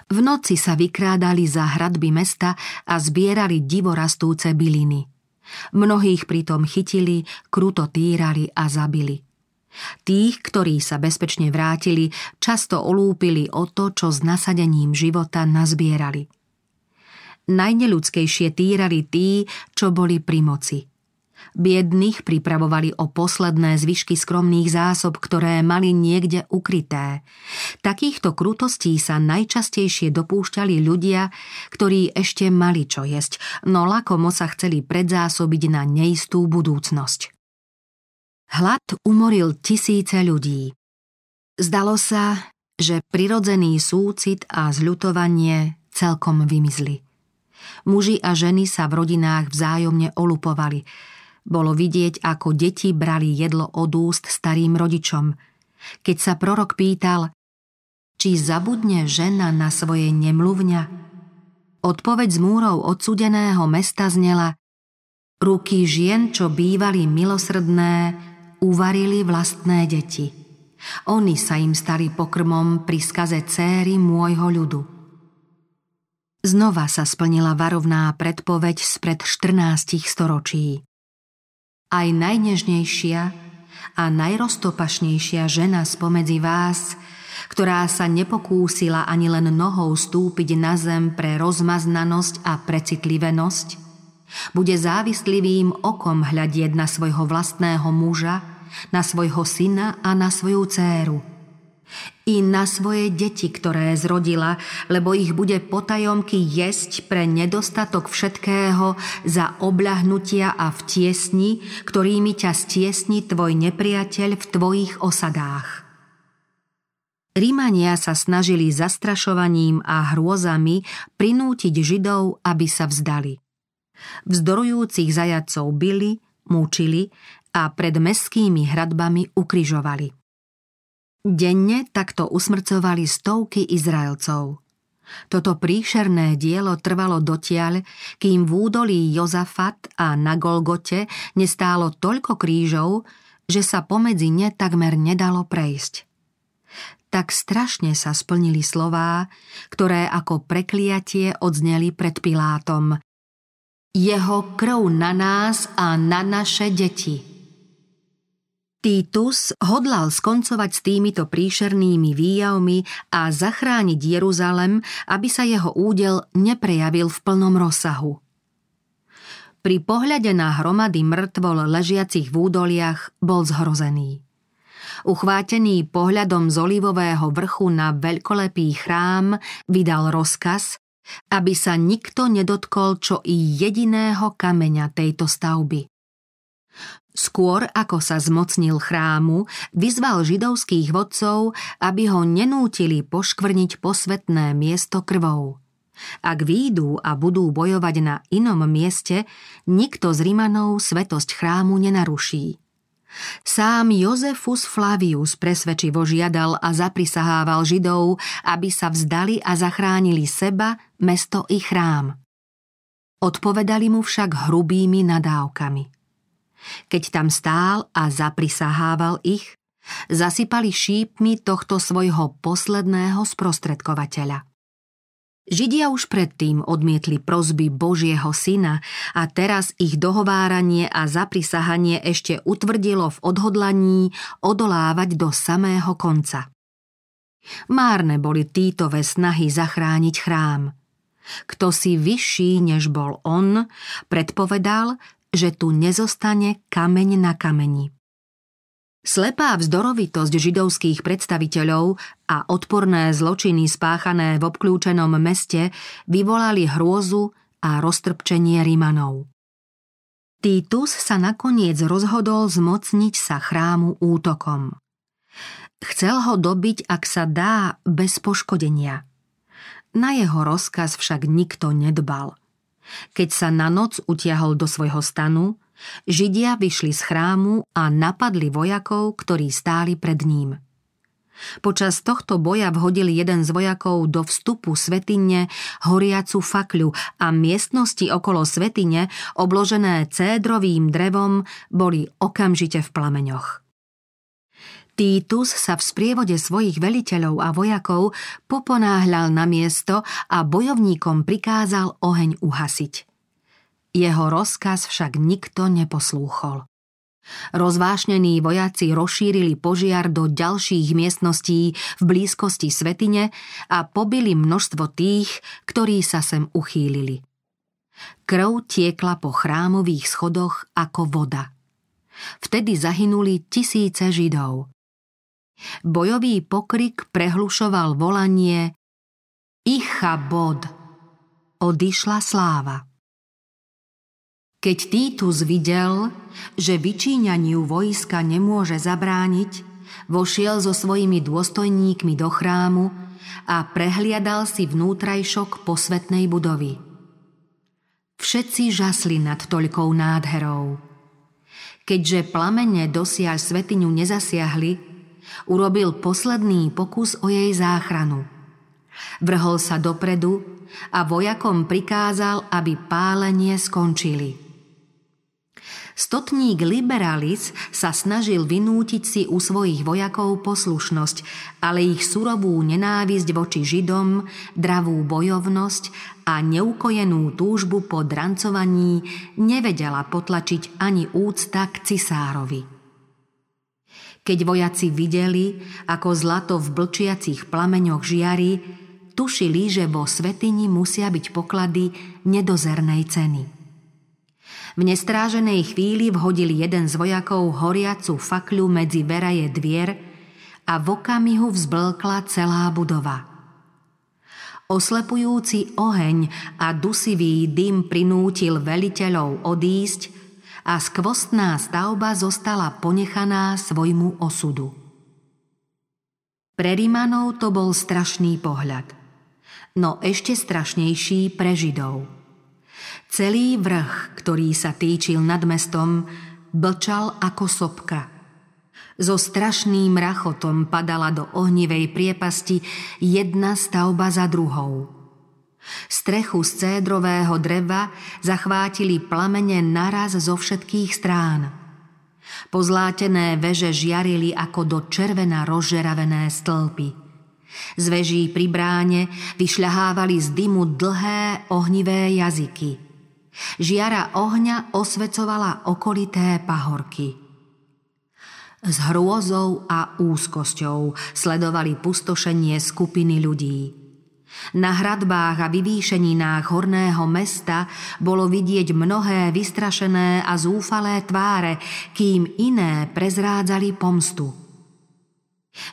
V noci sa vykrádali za hradby mesta a zbierali divorastúce byliny. Mnohých pritom chytili, kruto týrali a zabili. Tých, ktorí sa bezpečne vrátili, často olúpili o to, čo s nasadením života nazbierali. Najneľudskejšie týrali tí, čo boli pri moci – Biedných pripravovali o posledné zvyšky skromných zásob, ktoré mali niekde ukryté. Takýchto krutostí sa najčastejšie dopúšťali ľudia, ktorí ešte mali čo jesť, no lakomo sa chceli predzásobiť na neistú budúcnosť. Hlad umoril tisíce ľudí. Zdalo sa, že prirodzený súcit a zľutovanie celkom vymizli. Muži a ženy sa v rodinách vzájomne olupovali – bolo vidieť, ako deti brali jedlo od úst starým rodičom. Keď sa prorok pýtal, či zabudne žena na svoje nemluvňa, odpoveď z múrov odsudeného mesta znela Ruky žien, čo bývali milosrdné, uvarili vlastné deti. Oni sa im stali pokrmom pri skaze céry môjho ľudu. Znova sa splnila varovná predpoveď spred 14 storočí. Aj najnežnejšia a najroztopašnejšia žena spomedzi vás, ktorá sa nepokúsila ani len nohou stúpiť na zem pre rozmaznanosť a precitlivenosť, bude závislivým okom hľadieť na svojho vlastného muža, na svojho syna a na svoju dceru – i na svoje deti, ktoré zrodila, lebo ich bude potajomky jesť pre nedostatok všetkého za obľahnutia a v tiesni, ktorými ťa stiesni tvoj nepriateľ v tvojich osadách. Rímania sa snažili zastrašovaním a hrôzami prinútiť Židov, aby sa vzdali. Vzdorujúcich zajacov byli, múčili a pred meskými hradbami ukrižovali. Denne takto usmrcovali stovky Izraelcov. Toto príšerné dielo trvalo dotiaľ, kým v údolí Jozafat a na Golgote nestálo toľko krížov, že sa pomedzi ne takmer nedalo prejsť. Tak strašne sa splnili slová, ktoré ako prekliatie odzneli pred Pilátom. Jeho krv na nás a na naše deti – Titus hodlal skoncovať s týmito príšernými výjavmi a zachrániť Jeruzalem, aby sa jeho údel neprejavil v plnom rozsahu. Pri pohľade na hromady mŕtvol ležiacich v údoliach bol zhrozený. Uchvátený pohľadom z olivového vrchu na veľkolepý chrám vydal rozkaz, aby sa nikto nedotkol čo i jediného kameňa tejto stavby. Skôr ako sa zmocnil chrámu, vyzval židovských vodcov, aby ho nenútili poškvrniť posvetné miesto krvou. Ak výjdú a budú bojovať na inom mieste, nikto z Rimanov svetosť chrámu nenaruší. Sám Jozefus Flavius presvedčivo žiadal a zaprisahával Židov, aby sa vzdali a zachránili seba, mesto i chrám. Odpovedali mu však hrubými nadávkami – keď tam stál a zaprisahával ich, zasypali šípmi tohto svojho posledného sprostredkovateľa. Židia už predtým odmietli prozby Božieho syna a teraz ich dohováranie a zaprisahanie ešte utvrdilo v odhodlaní odolávať do samého konca. Márne boli títové snahy zachrániť chrám. Kto si vyšší, než bol on, predpovedal, že tu nezostane kameň na kameni. Slepá vzdorovitosť židovských predstaviteľov a odporné zločiny spáchané v obklúčenom meste vyvolali hrôzu a roztrpčenie Rimanov. Titus sa nakoniec rozhodol zmocniť sa chrámu útokom. Chcel ho dobiť, ak sa dá, bez poškodenia. Na jeho rozkaz však nikto nedbal – keď sa na noc utiahol do svojho stanu, Židia vyšli z chrámu a napadli vojakov, ktorí stáli pred ním. Počas tohto boja vhodil jeden z vojakov do vstupu svetine horiacu fakľu a miestnosti okolo svetine, obložené cédrovým drevom, boli okamžite v plameňoch. Títus sa v sprievode svojich veliteľov a vojakov poponáhľal na miesto a bojovníkom prikázal oheň uhasiť. Jeho rozkaz však nikto neposlúchol. Rozvášnení vojaci rozšírili požiar do ďalších miestností v blízkosti svetine a pobili množstvo tých, ktorí sa sem uchýlili. Krv tiekla po chrámových schodoch ako voda. Vtedy zahynuli tisíce židov. Bojový pokrik prehlušoval volanie Icha bod. Odišla sláva. Keď Týtus videl, že vyčíňaniu vojska nemôže zabrániť, vošiel so svojimi dôstojníkmi do chrámu a prehliadal si vnútrajšok posvetnej budovy. Všetci žasli nad toľkou nádherou. Keďže plamene dosiaľ svetiňu nezasiahli, urobil posledný pokus o jej záchranu. Vrhol sa dopredu a vojakom prikázal, aby pálenie skončili – Stotník Liberalis sa snažil vynútiť si u svojich vojakov poslušnosť, ale ich surovú nenávisť voči Židom, dravú bojovnosť a neukojenú túžbu po drancovaní nevedela potlačiť ani úcta k cisárovi. Keď vojaci videli, ako zlato v blčiacich plameňoch žiari, tušili, že vo svetini musia byť poklady nedozernej ceny. V nestráženej chvíli vhodil jeden z vojakov horiacu fakľu medzi veraje dvier a v okamihu vzblkla celá budova. Oslepujúci oheň a dusivý dym prinútil veliteľov odísť a skvostná stavba zostala ponechaná svojmu osudu. Pre Rimanov to bol strašný pohľad, no ešte strašnejší pre Židov – Celý vrch, ktorý sa týčil nad mestom, blčal ako sopka. So strašným rachotom padala do ohnivej priepasti jedna stavba za druhou. Strechu z cédrového dreva zachvátili plamene naraz zo všetkých strán. Pozlátené veže žiarili ako do červena rozžeravené stĺpy. Z veží pri bráne vyšľahávali z dymu dlhé ohnivé jazyky – Žiara ohňa osvecovala okolité pahorky. S hrôzou a úzkosťou sledovali pustošenie skupiny ľudí. Na hradbách a vyvýšeninách horného mesta bolo vidieť mnohé vystrašené a zúfalé tváre, kým iné prezrádzali pomstu –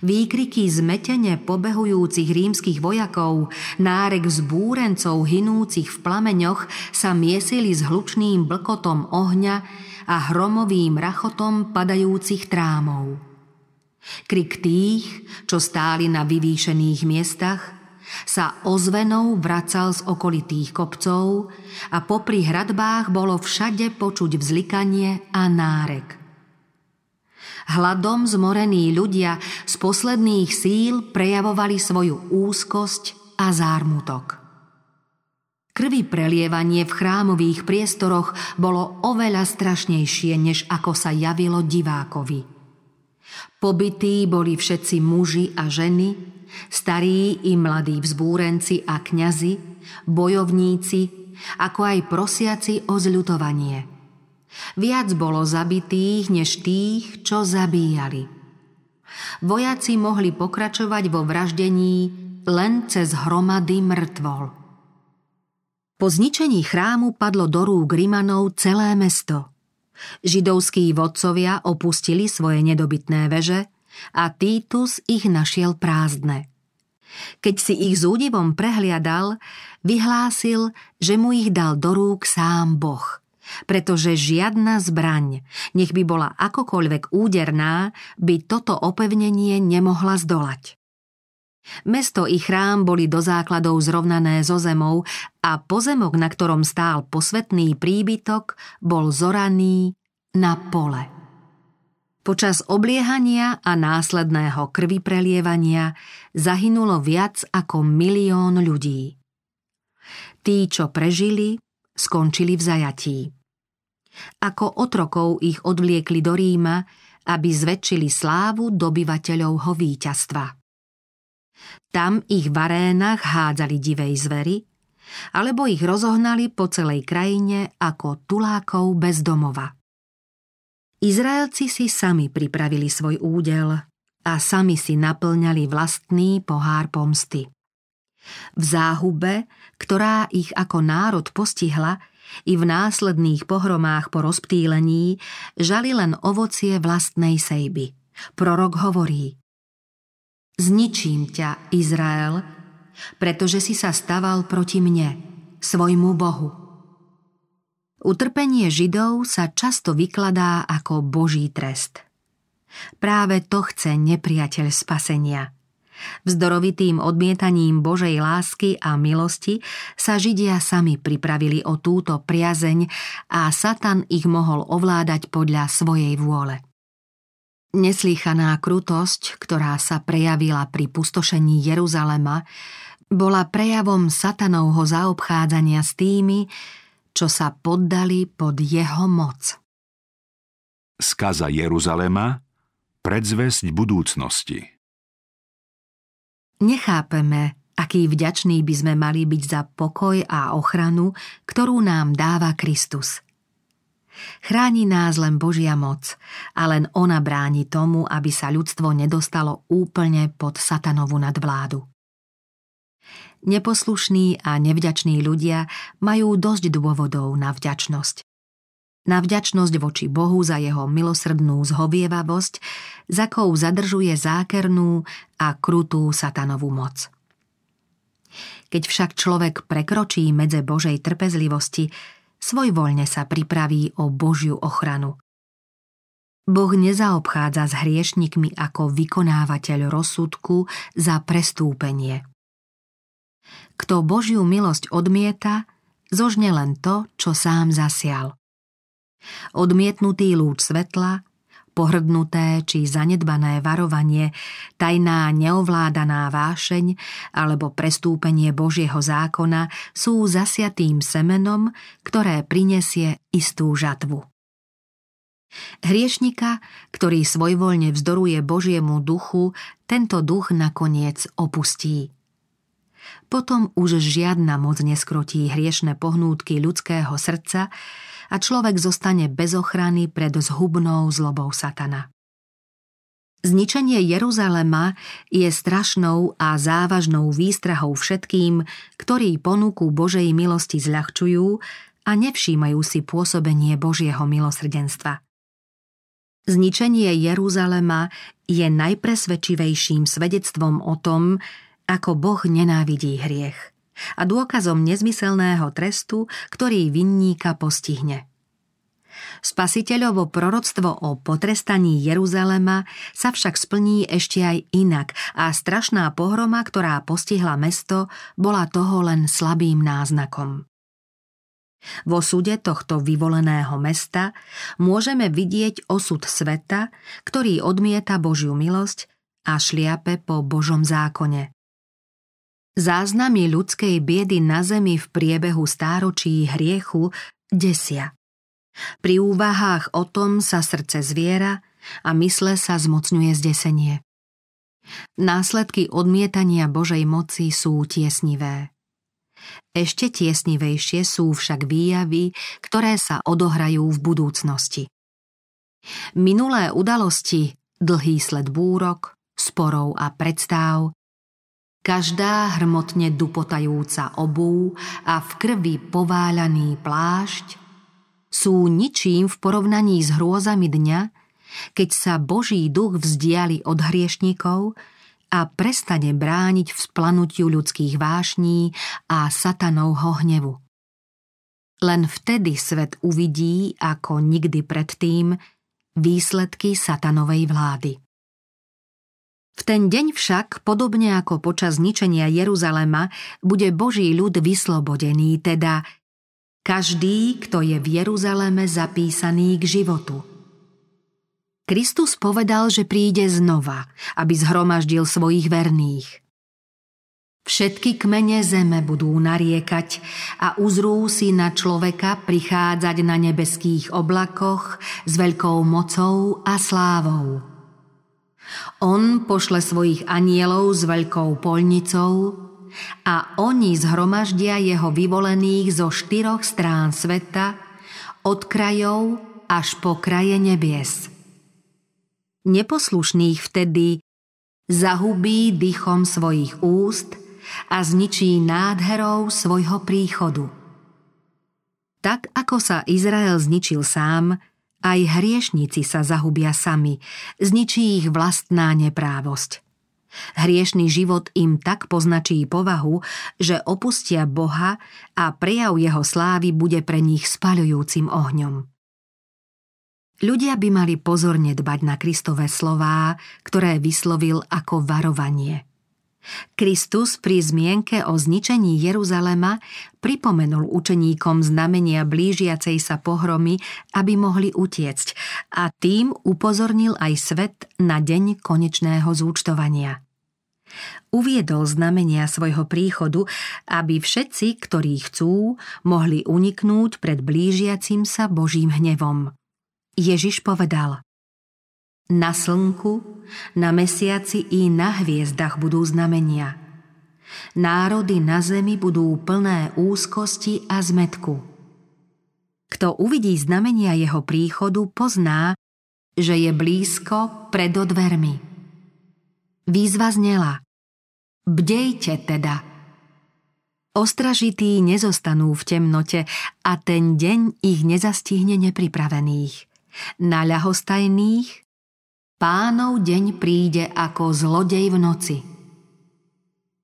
Výkriky zmetene pobehujúcich rímskych vojakov, nárek vzbúrencov hinúcich v plameňoch sa miesili s hlučným blkotom ohňa a hromovým rachotom padajúcich trámov. Krik tých, čo stáli na vyvýšených miestach, sa ozvenou vracal z okolitých kopcov a popri hradbách bolo všade počuť vzlikanie a nárek – Hladom zmorení ľudia z posledných síl prejavovali svoju úzkosť a zármutok. Krvi prelievanie v chrámových priestoroch bolo oveľa strašnejšie, než ako sa javilo divákovi. Pobytí boli všetci muži a ženy, starí i mladí vzbúrenci a kňazi, bojovníci, ako aj prosiaci o zľutovanie – Viac bolo zabitých, než tých, čo zabíjali. Vojaci mohli pokračovať vo vraždení len cez hromady mŕtvol. Po zničení chrámu padlo do rúk Rimanov celé mesto. Židovskí vodcovia opustili svoje nedobytné veže a Titus ich našiel prázdne. Keď si ich s údivom prehliadal, vyhlásil, že mu ich dal do rúk sám Boh – pretože žiadna zbraň, nech by bola akokoľvek úderná, by toto opevnenie nemohla zdolať. Mesto i chrám boli do základov zrovnané zo zemou a pozemok, na ktorom stál posvetný príbytok, bol zoraný na pole. Počas obliehania a následného krvi prelievania zahynulo viac ako milión ľudí. Tí, čo prežili, skončili v zajatí. Ako otrokov ich odvliekli do Ríma, aby zväčšili slávu dobyvateľovho víťazstva. Tam ich v arénach hádzali divej zvery, alebo ich rozohnali po celej krajine ako tulákov bez domova. Izraelci si sami pripravili svoj údel a sami si naplňali vlastný pohár pomsty. V záhube, ktorá ich ako národ postihla, i v následných pohromách po rozptýlení žali len ovocie vlastnej sejby. Prorok hovorí Zničím ťa, Izrael, pretože si sa staval proti mne, svojmu Bohu. Utrpenie Židov sa často vykladá ako Boží trest. Práve to chce nepriateľ spasenia – Vzdorovitým odmietaním Božej lásky a milosti sa Židia sami pripravili o túto priazeň a Satan ich mohol ovládať podľa svojej vôle. Neslýchaná krutosť, ktorá sa prejavila pri pustošení Jeruzalema, bola prejavom satanovho zaobchádzania s tými, čo sa poddali pod jeho moc. Skaza Jeruzalema predzvesť budúcnosti Nechápeme, aký vďační by sme mali byť za pokoj a ochranu, ktorú nám dáva Kristus. Chráni nás len Božia moc a len ona bráni tomu, aby sa ľudstvo nedostalo úplne pod satanovu nadvládu. Neposlušní a nevďační ľudia majú dosť dôvodov na vďačnosť na vďačnosť voči Bohu za jeho milosrdnú zhovievavosť, za kou zadržuje zákernú a krutú satanovú moc. Keď však človek prekročí medze Božej trpezlivosti, svojvoľne sa pripraví o Božiu ochranu. Boh nezaobchádza s hriešnikmi ako vykonávateľ rozsudku za prestúpenie. Kto Božiu milosť odmieta, zožne len to, čo sám zasial – Odmietnutý lúč svetla, pohrdnuté či zanedbané varovanie, tajná neovládaná vášeň alebo prestúpenie Božieho zákona sú zasiatým semenom, ktoré prinesie istú žatvu. Hriešnika, ktorý svojvoľne vzdoruje Božiemu duchu, tento duch nakoniec opustí. Potom už žiadna moc neskrotí hriešne pohnútky ľudského srdca, a človek zostane bez ochrany pred zhubnou zlobou satana. Zničenie Jeruzalema je strašnou a závažnou výstrahou všetkým, ktorí ponuku Božej milosti zľahčujú a nevšímajú si pôsobenie Božieho milosrdenstva. Zničenie Jeruzalema je najpresvedčivejším svedectvom o tom, ako Boh nenávidí hriech a dôkazom nezmyselného trestu, ktorý vinníka postihne. Spasiteľovo proroctvo o potrestaní Jeruzalema sa však splní ešte aj inak a strašná pohroma, ktorá postihla mesto, bola toho len slabým náznakom. Vo súde tohto vyvoleného mesta môžeme vidieť osud sveta, ktorý odmieta Božiu milosť a šliape po Božom zákone. Záznamy ľudskej biedy na zemi v priebehu stáročí hriechu desia. Pri úvahách o tom sa srdce zviera a mysle sa zmocňuje zdesenie. Následky odmietania Božej moci sú tiesnivé. Ešte tiesnivejšie sú však výjavy, ktoré sa odohrajú v budúcnosti. Minulé udalosti, dlhý sled búrok, sporov a predstáv, Každá hrmotne dupotajúca obú a v krvi pováľaný plášť sú ničím v porovnaní s hrôzami dňa, keď sa Boží duch vzdiali od hriešnikov a prestane brániť vzplanutiu ľudských vášní a satanovho hnevu. Len vtedy svet uvidí, ako nikdy predtým, výsledky satanovej vlády. V ten deň však, podobne ako počas ničenia Jeruzalema, bude Boží ľud vyslobodený, teda každý, kto je v Jeruzaleme zapísaný k životu. Kristus povedal, že príde znova, aby zhromaždil svojich verných. Všetky kmene zeme budú nariekať a uzrú si na človeka prichádzať na nebeských oblakoch s veľkou mocou a slávou. On pošle svojich anielov s veľkou polnicou a oni zhromaždia jeho vyvolených zo štyroch strán sveta, od krajov až po kraje nebies. Neposlušných vtedy zahubí dychom svojich úst – a zničí nádherou svojho príchodu. Tak ako sa Izrael zničil sám, aj hriešnici sa zahubia sami, zničí ich vlastná neprávosť. Hriešný život im tak poznačí povahu, že opustia Boha a prejav jeho slávy bude pre nich spaľujúcim ohňom. Ľudia by mali pozorne dbať na Kristové slová, ktoré vyslovil ako varovanie – Kristus pri zmienke o zničení Jeruzalema pripomenul učeníkom znamenia blížiacej sa pohromy, aby mohli utiecť a tým upozornil aj svet na deň konečného zúčtovania. Uviedol znamenia svojho príchodu, aby všetci, ktorí chcú, mohli uniknúť pred blížiacim sa Božím hnevom. Ježiš povedal – na slnku, na mesiaci i na hviezdach budú znamenia. Národy na zemi budú plné úzkosti a zmetku. Kto uvidí znamenia jeho príchodu, pozná, že je blízko pred odvermi. Výzva znela. Bdejte teda. Ostražití nezostanú v temnote a ten deň ich nezastihne nepripravených. Na ľahostajných Pánov deň príde ako zlodej v noci.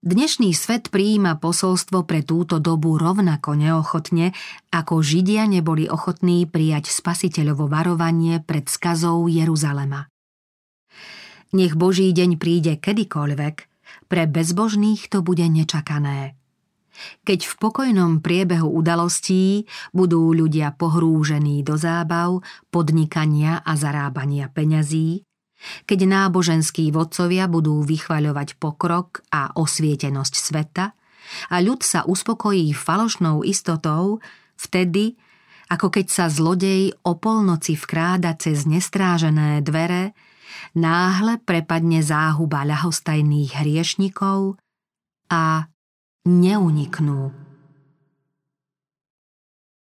Dnešný svet prijíma posolstvo pre túto dobu rovnako neochotne, ako Židia neboli ochotní prijať spasiteľovo varovanie pred skazou Jeruzalema. Nech Boží deň príde kedykoľvek, pre bezbožných to bude nečakané. Keď v pokojnom priebehu udalostí budú ľudia pohrúžení do zábav, podnikania a zarábania peňazí, keď náboženskí vodcovia budú vychvaľovať pokrok a osvietenosť sveta a ľud sa uspokojí falošnou istotou, vtedy, ako keď sa zlodej o polnoci vkráda cez nestrážené dvere, náhle prepadne záhuba ľahostajných hriešnikov a neuniknú.